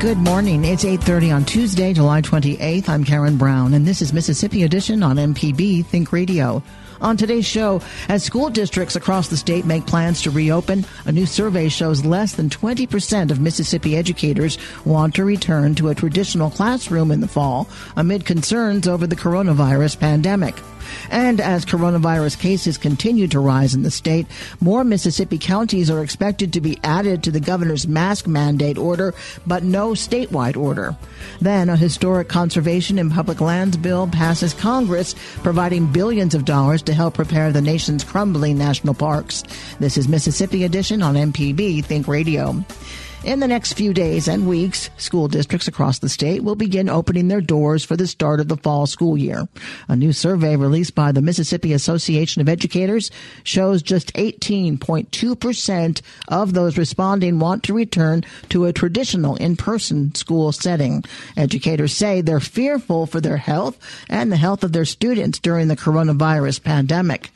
Good morning. It's 8:30 on Tuesday, July 28th. I'm Karen Brown and this is Mississippi Edition on MPB Think Radio. On today's show, as school districts across the state make plans to reopen, a new survey shows less than 20% of Mississippi educators want to return to a traditional classroom in the fall amid concerns over the coronavirus pandemic. And as coronavirus cases continue to rise in the state, more Mississippi counties are expected to be added to the governor's mask mandate order, but no statewide order. Then a historic conservation and public lands bill passes Congress, providing billions of dollars to help prepare the nation's crumbling national parks. This is Mississippi Edition on MPB Think Radio. In the next few days and weeks, school districts across the state will begin opening their doors for the start of the fall school year. A new survey released by the Mississippi Association of Educators shows just 18.2% of those responding want to return to a traditional in-person school setting. Educators say they're fearful for their health and the health of their students during the coronavirus pandemic.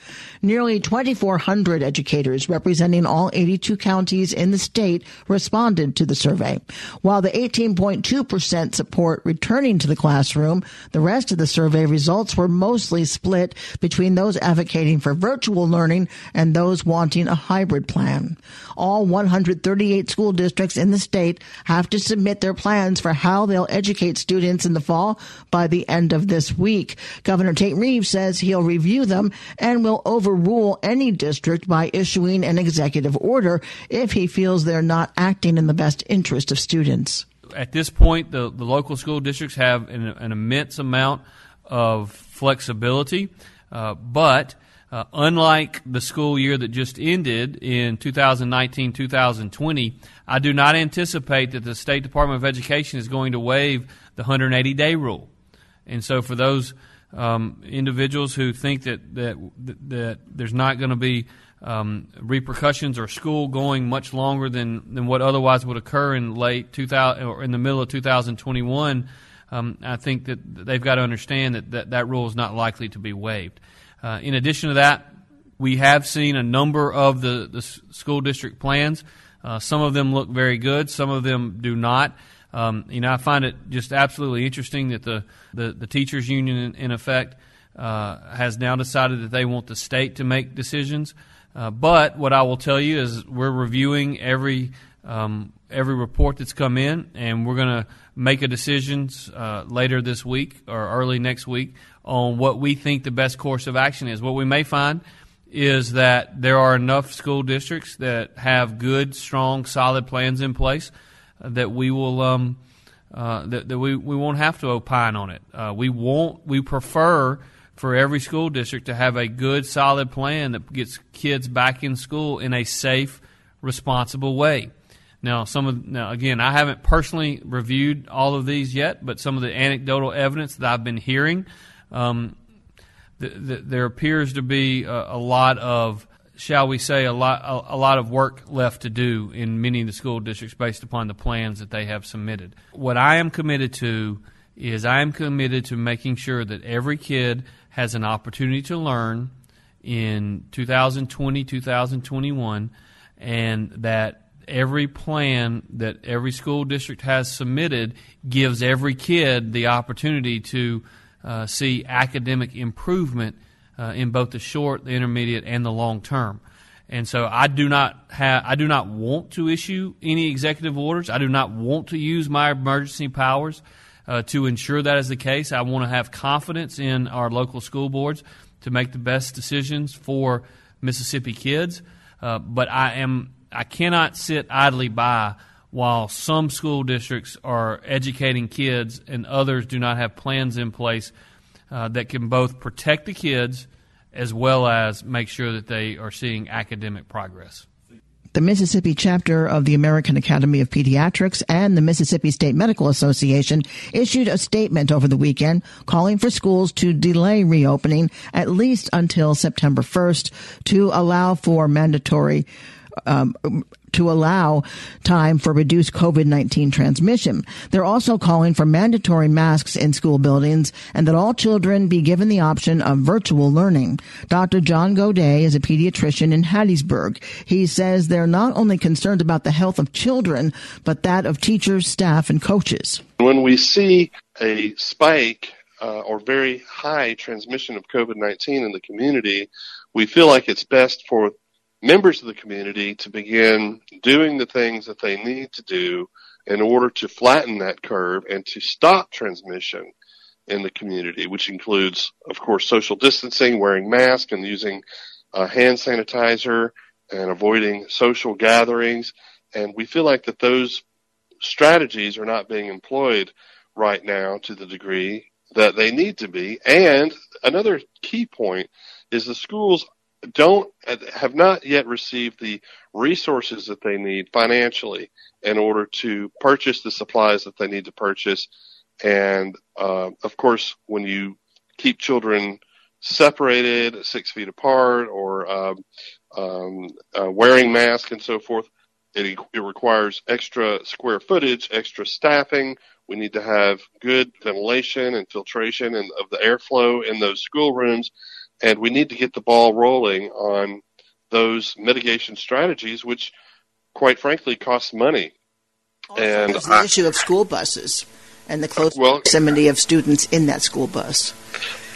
Nearly 2,400 educators representing all 82 counties in the state responded to the survey. While the 18.2% support returning to the classroom, the rest of the survey results were mostly split between those advocating for virtual learning and those wanting a hybrid plan. All 138 school districts in the state have to submit their plans for how they'll educate students in the fall by the end of this week. Governor Tate Reeves says he'll review them and will overrule any district by issuing an executive order if he feels they're not acting in the best interest of students. At this point, the, the local school districts have an, an immense amount of flexibility, uh, but uh, unlike the school year that just ended in 2019 2020, I do not anticipate that the State Department of Education is going to waive the 180 day rule. And so, for those um, individuals who think that, that, that there's not going to be um, repercussions or school going much longer than, than what otherwise would occur in late 2000 or in the middle of 2021, um, I think that they've got to understand that, that that rule is not likely to be waived. Uh, in addition to that, we have seen a number of the, the school district plans. Uh, some of them look very good, some of them do not. Um, you know, I find it just absolutely interesting that the, the, the teachers union, in, in effect, uh, has now decided that they want the state to make decisions. Uh, but what I will tell you is we're reviewing every um, every report that's come in, and we're going to make a decision uh, later this week or early next week on what we think the best course of action is. What we may find is that there are enough school districts that have good, strong, solid plans in place that we will um, uh, that, that, we, we won't have to opine on it. Uh, we won't. We prefer for every school district to have a good, solid plan that gets kids back in school in a safe, responsible way. Now, some of now again, I haven't personally reviewed all of these yet, but some of the anecdotal evidence that I've been hearing um, th- th- there appears to be a, a, lot of, shall we say, a lot a, a, lot of work left to do in many of the school districts based upon the plans that they have submitted. What I am committed to is I am committed to making sure that every kid has an opportunity to learn in 2020, 2021, and that every plan that every school district has submitted gives every kid the opportunity to uh, see academic improvement uh, in both the short, the intermediate, and the long term. And so I do not have, I do not want to issue any executive orders. I do not want to use my emergency powers uh, to ensure that is the case. I want to have confidence in our local school boards to make the best decisions for Mississippi kids. Uh, but I am, I cannot sit idly by while some school districts are educating kids and others do not have plans in place uh, that can both protect the kids as well as make sure that they are seeing academic progress. The Mississippi chapter of the American Academy of Pediatrics and the Mississippi State Medical Association issued a statement over the weekend calling for schools to delay reopening at least until September 1st to allow for mandatory um, to allow time for reduced COVID-19 transmission. They're also calling for mandatory masks in school buildings and that all children be given the option of virtual learning. Dr. John Gaudet is a pediatrician in Hattiesburg. He says they're not only concerned about the health of children, but that of teachers, staff, and coaches. When we see a spike uh, or very high transmission of COVID 19 in the community, we feel like it's best for members of the community to begin doing the things that they need to do in order to flatten that curve and to stop transmission in the community, which includes, of course, social distancing, wearing masks, and using uh, hand sanitizer and avoiding social gatherings. And we feel like that those strategies are not being employed right now to the degree that they need to be. And another key point is the schools don't have not yet received the resources that they need financially in order to purchase the supplies that they need to purchase. And uh, of course, when you keep children separated, six feet apart, or um, um, uh, wearing masks and so forth, it, it requires extra square footage, extra staffing. We need to have good ventilation and filtration and of the airflow in those schoolrooms and we need to get the ball rolling on those mitigation strategies, which, quite frankly, cost money. Also, and there's the I, issue of school buses and the close well, proximity of students in that school bus.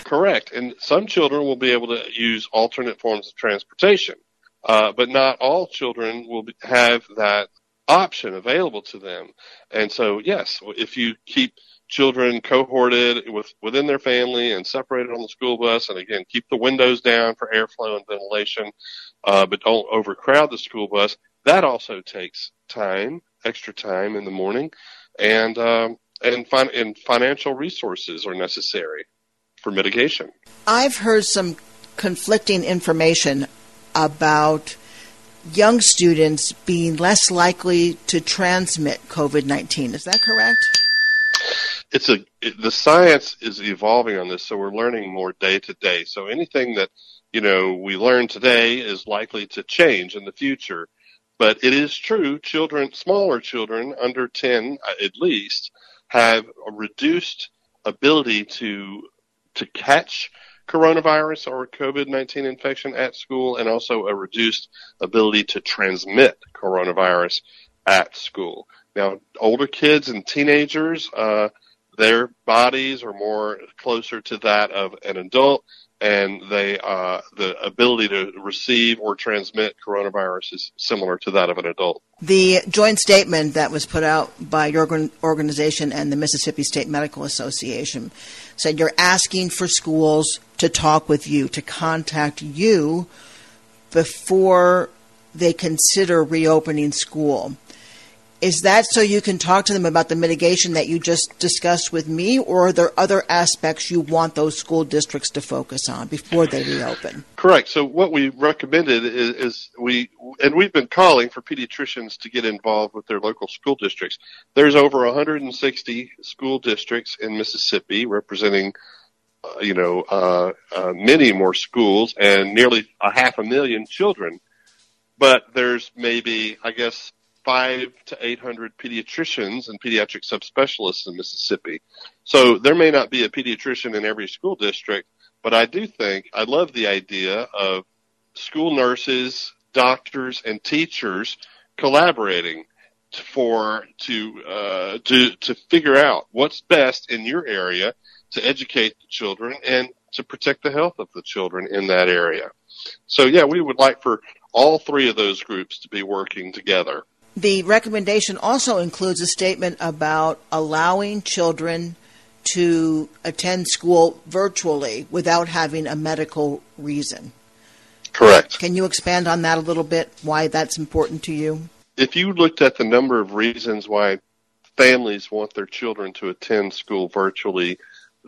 Correct, and some children will be able to use alternate forms of transportation, uh, but not all children will be, have that option available to them. And so, yes, if you keep children cohorted with, within their family and separated on the school bus. And again, keep the windows down for airflow and ventilation, uh, but don't overcrowd the school bus. That also takes time, extra time in the morning, and um, and, fin- and financial resources are necessary for mitigation. I've heard some conflicting information about young students being less likely to transmit COVID 19. Is that correct? it's a it, the science is evolving on this, so we're learning more day to day. So anything that you know we learn today is likely to change in the future. But it is true, children, smaller children under 10 uh, at least, have a reduced ability to to catch coronavirus or COVID-19 infection at school and also a reduced ability to transmit coronavirus at school. Now, older kids and teenagers, uh, their bodies are more closer to that of an adult, and they uh, the ability to receive or transmit coronavirus is similar to that of an adult. The joint statement that was put out by your organization and the Mississippi State Medical Association said you're asking for schools to talk with you, to contact you before they consider reopening school. Is that so you can talk to them about the mitigation that you just discussed with me, or are there other aspects you want those school districts to focus on before they reopen? Correct. So what we recommended is, is we, and we've been calling for pediatricians to get involved with their local school districts. There's over 160 school districts in Mississippi representing uh, you know, uh, uh, many more schools and nearly a half a million children. But there's maybe, I guess, five to 800 pediatricians and pediatric subspecialists in Mississippi. So there may not be a pediatrician in every school district, but I do think I love the idea of school nurses, doctors, and teachers collaborating for to uh, to to figure out what's best in your area to educate the children and to protect the health of the children in that area. So yeah, we would like for all three of those groups to be working together. The recommendation also includes a statement about allowing children to attend school virtually without having a medical reason. Correct. Can you expand on that a little bit, why that's important to you? If you looked at the number of reasons why families want their children to attend school virtually,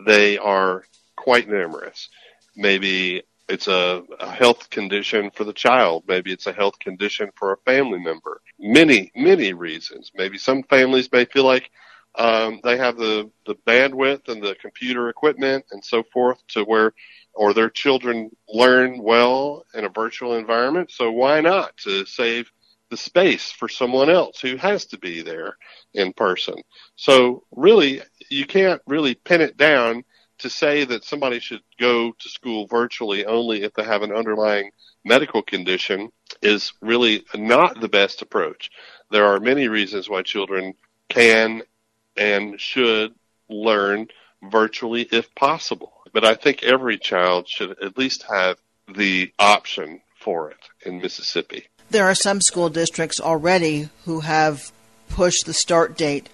they are quite numerous. Maybe it's a, a, health condition for the child. Maybe it's a health condition for a family member. Many, many reasons. Maybe some families may feel like um, they have the, the bandwidth and the computer equipment and so forth to where, or their children learn well in a virtual environment. So why not to save the space for someone else who has to be there in person? So really, you can't really pin it down to say that somebody should go to school virtually only if they have an underlying medical condition is really not the best approach. There are many reasons why children can and should learn virtually if possible. But I think every child should at least have the option for it in Mississippi. There are some school districts already who have pushed the start date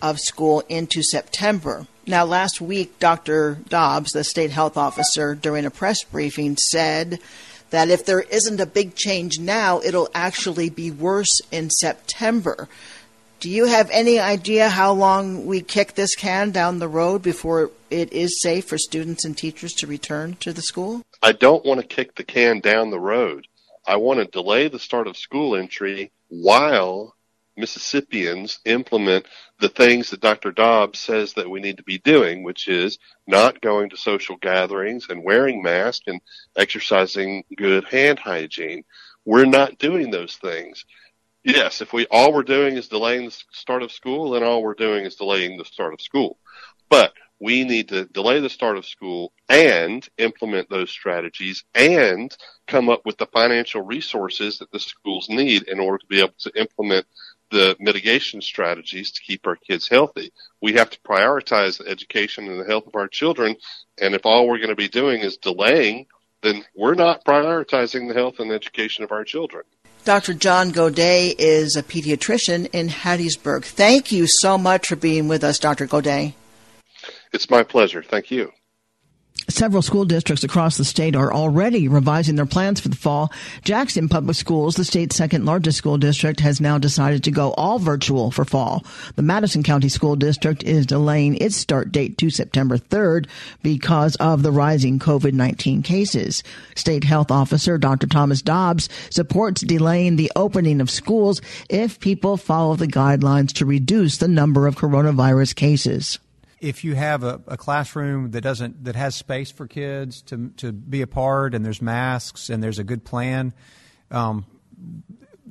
of school into September. Now, last week, Dr. Dobbs, the state health officer, during a press briefing said that if there isn't a big change now, it'll actually be worse in September. Do you have any idea how long we kick this can down the road before it is safe for students and teachers to return to the school? I don't want to kick the can down the road. I want to delay the start of school entry while Mississippians implement the things that Dr. Dobbs says that we need to be doing, which is not going to social gatherings and wearing masks and exercising good hand hygiene. We're not doing those things. Yes, if we all we're doing is delaying the start of school, then all we're doing is delaying the start of school. But we need to delay the start of school and implement those strategies and come up with the financial resources that the schools need in order to be able to implement the mitigation strategies to keep our kids healthy. We have to prioritize the education and the health of our children. And if all we're going to be doing is delaying, then we're not prioritizing the health and education of our children. Dr. John Gaudet is a pediatrician in Hattiesburg. Thank you so much for being with us, Dr. Gaudet. It's my pleasure. Thank you. Several school districts across the state are already revising their plans for the fall. Jackson Public Schools, the state's second largest school district, has now decided to go all virtual for fall. The Madison County School District is delaying its start date to September 3rd because of the rising COVID-19 cases. State Health Officer Dr. Thomas Dobbs supports delaying the opening of schools if people follow the guidelines to reduce the number of coronavirus cases if you have a, a, classroom that doesn't that has space for kids to to be apart and there's masks and there's a good plan, um,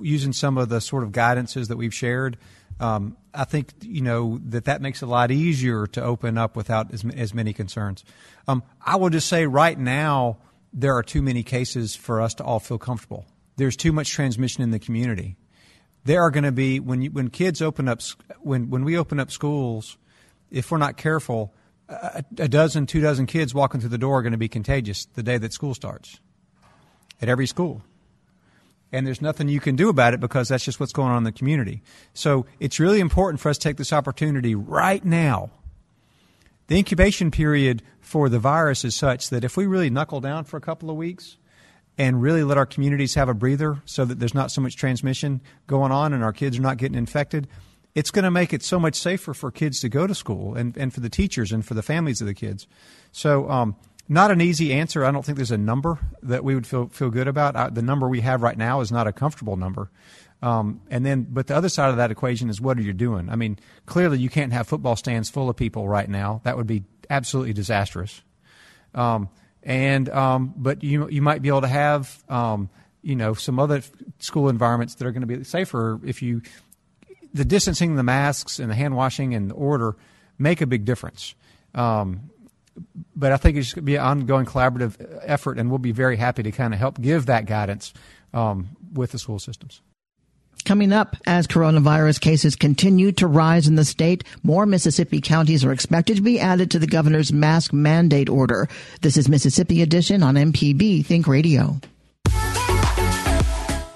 using some of the sort of guidances that we've shared, um, I think you know that that makes it a lot easier to open up without as, as many concerns. Um, I will just say right now there are too many cases for us to all feel comfortable. There's too much transmission in the community. There are going to be when you, when kids open up when when we open up schools if we're not careful, a, a dozen, two dozen kids walking through the door are going to be contagious the day that school starts at every school. And there's nothing you can do about it because that's just what's going on in the community. So it's really important for us to take this opportunity right now. The incubation period for the virus is such that if we really knuckle down for a couple of weeks and really let our communities have a breather so that there's not so much transmission going on and our kids are not getting infected, it's going to make it so much safer for kids to go to school and, and for the teachers and for the families of the kids. So, um, not an easy answer. I don't think there's a number that we would feel feel good about. Uh, the number we have right now is not a comfortable number. Um, and then, but the other side of that equation is what are you doing? I mean, clearly you can't have football stands full of people right now. That would be absolutely disastrous. Um, and um, but you you might be able to have um, you know some other school environments that are going to be safer if you the distancing, the masks, and the hand washing and the order make a big difference. Um, but I think it's going to be an ongoing collaborative effort, and we'll be very happy to kind of help give that guidance um, with the school systems. Coming up, as coronavirus cases continue to rise in the state, more Mississippi counties are expected to be added to the governor's mask mandate order. This is Mississippi Edition on MPB Think Radio.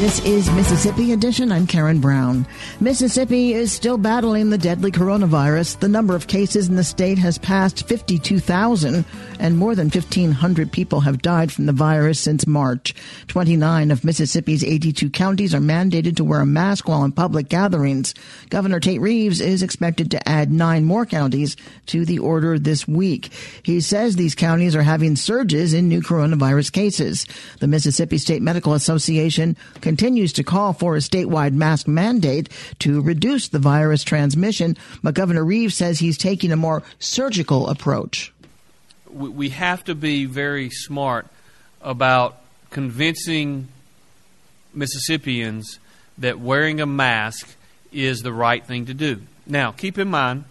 This is Mississippi Edition. I'm Karen Brown. Mississippi is still battling the deadly coronavirus. The number of cases in the state has passed 52,000 and more than 1,500 people have died from the virus since March. 29 of Mississippi's 82 counties are mandated to wear a mask while in public gatherings. Governor Tate Reeves is expected to add nine more counties to the order this week. He says these counties are having surges in new coronavirus cases. The Mississippi State Medical Association continues to call for a statewide mask mandate to reduce the virus transmission, but Governor Reeves says he's taking a more surgical approach. We have to be very smart about convincing Mississippians that wearing a mask is the right thing to do. Now, keep in mind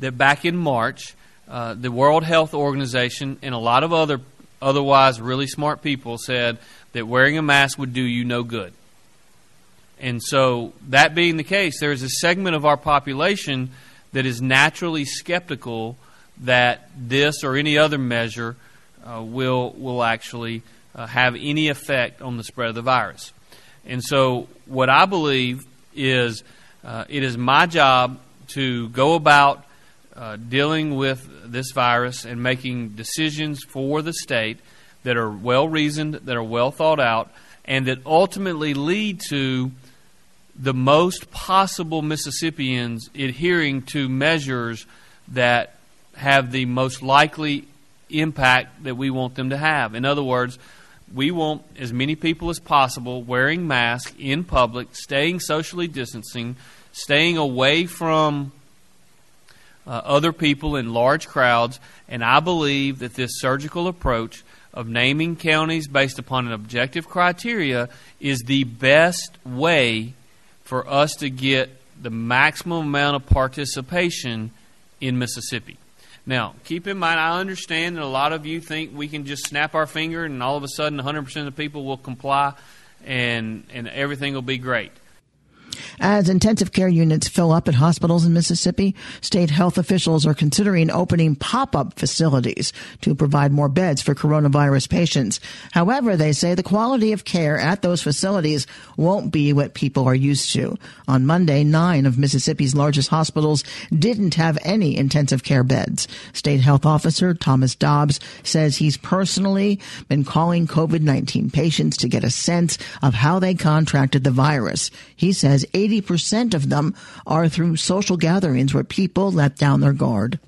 that back in March, uh, the World Health Organization and a lot of other otherwise really smart people said that wearing a mask would do you no good. And so, that being the case, there is a segment of our population that is naturally skeptical that this or any other measure uh, will will actually uh, have any effect on the spread of the virus. And so, what I believe is uh, it is my job to go about uh, dealing with this virus and making decisions for the state that are well reasoned, that are well thought out, and that ultimately lead to the most possible Mississippians adhering to measures that have the most likely impact that we want them to have. In other words, we want as many people as possible wearing masks in public, staying socially distancing, staying away from uh, other people in large crowds, and I believe that this surgical approach of naming counties based upon an objective criteria is the best way for us to get the maximum amount of participation in Mississippi. Now, keep in mind, I understand that a lot of you think we can just snap our finger and all of a sudden 100% of the people will comply and, and everything will be great. As intensive care units fill up at hospitals in Mississippi, state health officials are considering opening pop-up facilities to provide more beds for coronavirus patients. However, they say the quality of care at those facilities won't be what people are used to. On Monday, nine of Mississippi's largest hospitals didn't have any intensive care beds. State health officer Thomas Dobbs says he's personally been calling COVID-19 patients to get a sense of how they contracted the virus. He says 80% of them are through social gatherings where people let down their guard.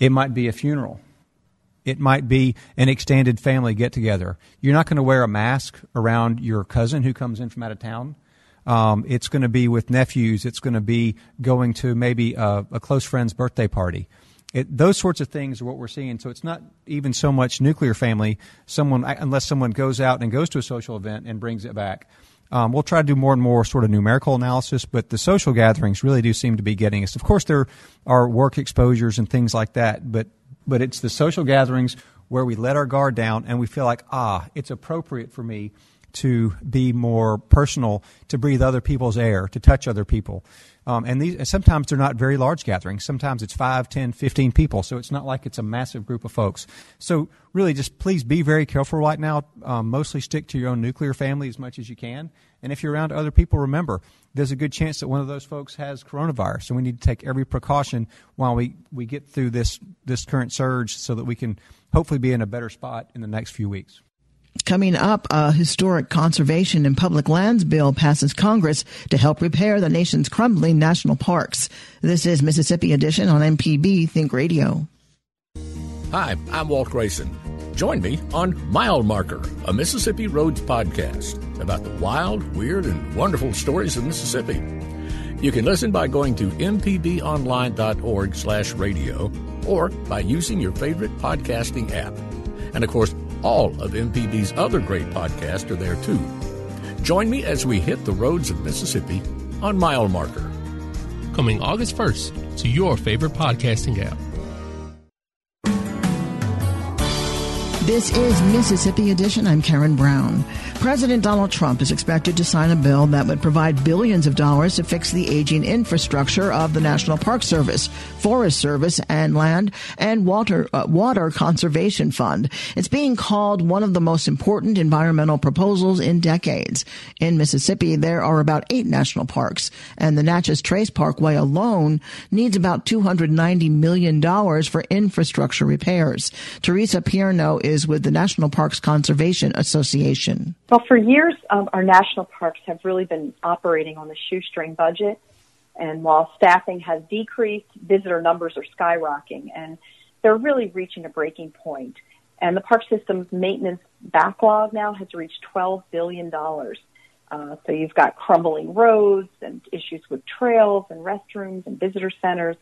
It might be a funeral. It might be an extended family get together. You're not going to wear a mask around your cousin who comes in from out of town. Um, it's going to be with nephews. It's going to be going to maybe a, a close friend's birthday party. It, those sorts of things are what we're seeing. So it's not even so much nuclear family. Someone, unless someone goes out and goes to a social event and brings it back. Um, we'll try to do more and more sort of numerical analysis, but the social gatherings really do seem to be getting us. Of course, there are work exposures and things like that, but but it's the social gatherings where we let our guard down and we feel like ah, it's appropriate for me to be more personal, to breathe other people's air, to touch other people. Um, and these sometimes they're not very large gatherings. Sometimes it's 5, 10, 15 people. So it's not like it's a massive group of folks. So really just please be very careful right now. Um, mostly stick to your own nuclear family as much as you can. And if you're around other people, remember there's a good chance that one of those folks has coronavirus. So we need to take every precaution while we, we get through this, this current surge so that we can hopefully be in a better spot in the next few weeks. Coming up, a historic conservation and public lands bill passes Congress to help repair the nation's crumbling national parks. This is Mississippi Edition on MPB Think Radio. Hi, I'm Walt Grayson. Join me on Mile Marker, a Mississippi Roads podcast about the wild, weird, and wonderful stories of Mississippi. You can listen by going to mpbonline.org slash radio or by using your favorite podcasting app. And of course, all of MPB's other great podcasts are there too. Join me as we hit the roads of Mississippi on Mile Marker. Coming August 1st to your favorite podcasting app. This is Mississippi Edition. I'm Karen Brown. President Donald Trump is expected to sign a bill that would provide billions of dollars to fix the aging infrastructure of the National Park Service, Forest Service, and Land and Water uh, Water Conservation Fund. It's being called one of the most important environmental proposals in decades. In Mississippi, there are about eight national parks, and the Natchez Trace Parkway alone needs about $290 million for infrastructure repairs. Theresa Pierno is is with the National Parks Conservation Association. Well, for years, um, our national parks have really been operating on the shoestring budget. And while staffing has decreased, visitor numbers are skyrocketing, and they're really reaching a breaking point. And the park system's maintenance backlog now has reached $12 billion. Uh, so you've got crumbling roads and issues with trails and restrooms and visitor centers.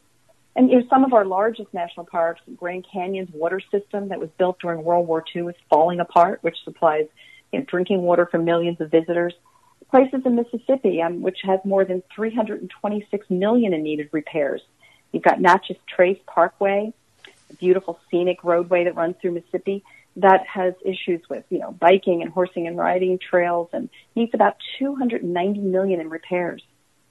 And you know, some of our largest national parks, Grand Canyon's water system that was built during World War II is falling apart, which supplies you drinking water for millions of visitors. Places in Mississippi, um, which has more than 326 million in needed repairs. You've got Natchez Trace Parkway, a beautiful scenic roadway that runs through Mississippi that has issues with, you know, biking and horsing and riding trails and needs about 290 million in repairs.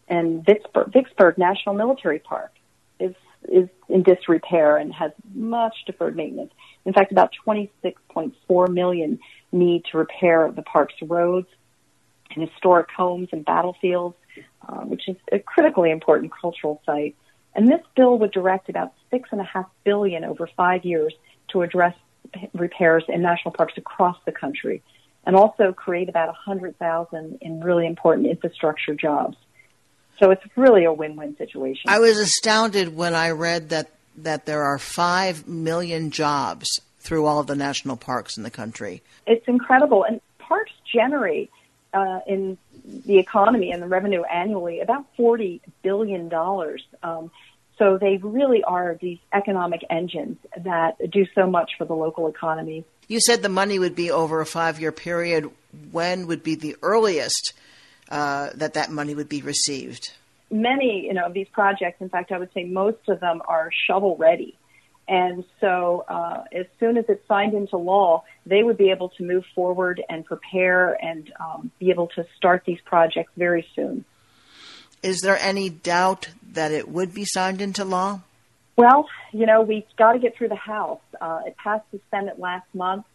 And Vicksburg, Vicksburg National Military Park is is in disrepair and has much deferred maintenance. In fact, about 26.4 million need to repair the park's roads and historic homes and battlefields, uh, which is a critically important cultural site. And this bill would direct about six and a half billion over five years to address repairs in national parks across the country, and also create about a 100,000 in really important infrastructure jobs. So it's really a win-win situation. I was astounded when I read that that there are 5 million jobs through all of the national parks in the country. It's incredible and parks generate uh, in the economy and the revenue annually about 40 billion dollars. Um, so they really are these economic engines that do so much for the local economy. You said the money would be over a five year period. When would be the earliest uh, that that money would be received? Many, you know, of these projects, in fact, I would say most of them are shovel ready. And so, uh, as soon as it's signed into law, they would be able to move forward and prepare and um, be able to start these projects very soon. Is there any doubt that it would be signed into law? Well, you know, we've got to get through the House. Uh, it passed the Senate last month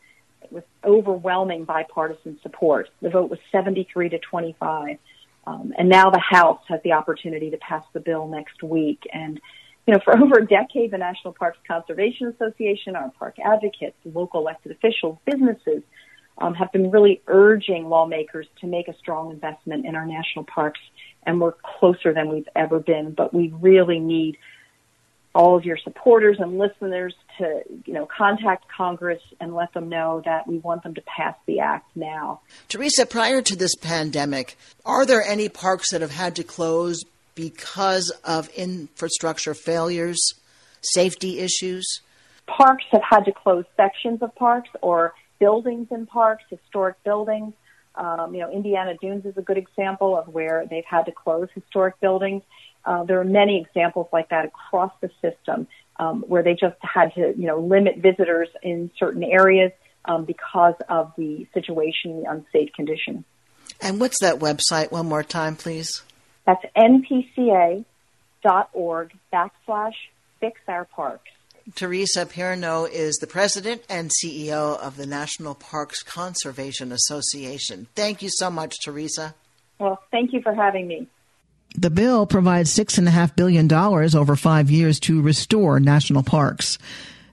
with overwhelming bipartisan support. The vote was 73 to 25. Um, and now the House has the opportunity to pass the bill next week. And, you know, for over a decade, the National Parks Conservation Association, our park advocates, local elected officials, businesses um, have been really urging lawmakers to make a strong investment in our national parks. And we're closer than we've ever been, but we really need all of your supporters and listeners to, you know, contact Congress and let them know that we want them to pass the act now. Theresa, prior to this pandemic, are there any parks that have had to close because of infrastructure failures, safety issues? Parks have had to close sections of parks or buildings in parks, historic buildings. Um, you know, Indiana Dunes is a good example of where they've had to close historic buildings. Uh, there are many examples like that across the system um, where they just had to, you know, limit visitors in certain areas um, because of the situation, the unsafe condition. And what's that website? One more time, please. That's npca.org backslash fix our parks. Theresa Pierno is the president and CEO of the National Parks Conservation Association. Thank you so much, Theresa. Well, thank you for having me. The bill provides $6.5 billion over five years to restore national parks.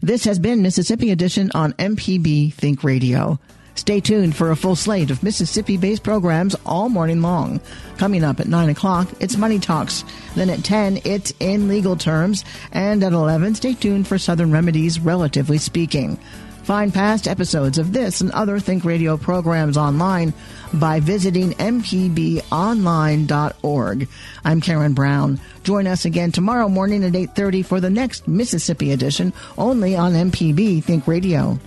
This has been Mississippi Edition on MPB Think Radio. Stay tuned for a full slate of Mississippi based programs all morning long. Coming up at 9 o'clock, it's Money Talks. Then at 10, it's In Legal Terms. And at 11, stay tuned for Southern Remedies, Relatively Speaking. Find past episodes of this and other Think Radio programs online by visiting mpbonline.org. I'm Karen Brown. Join us again tomorrow morning at 8:30 for the next Mississippi edition only on MPB Think Radio.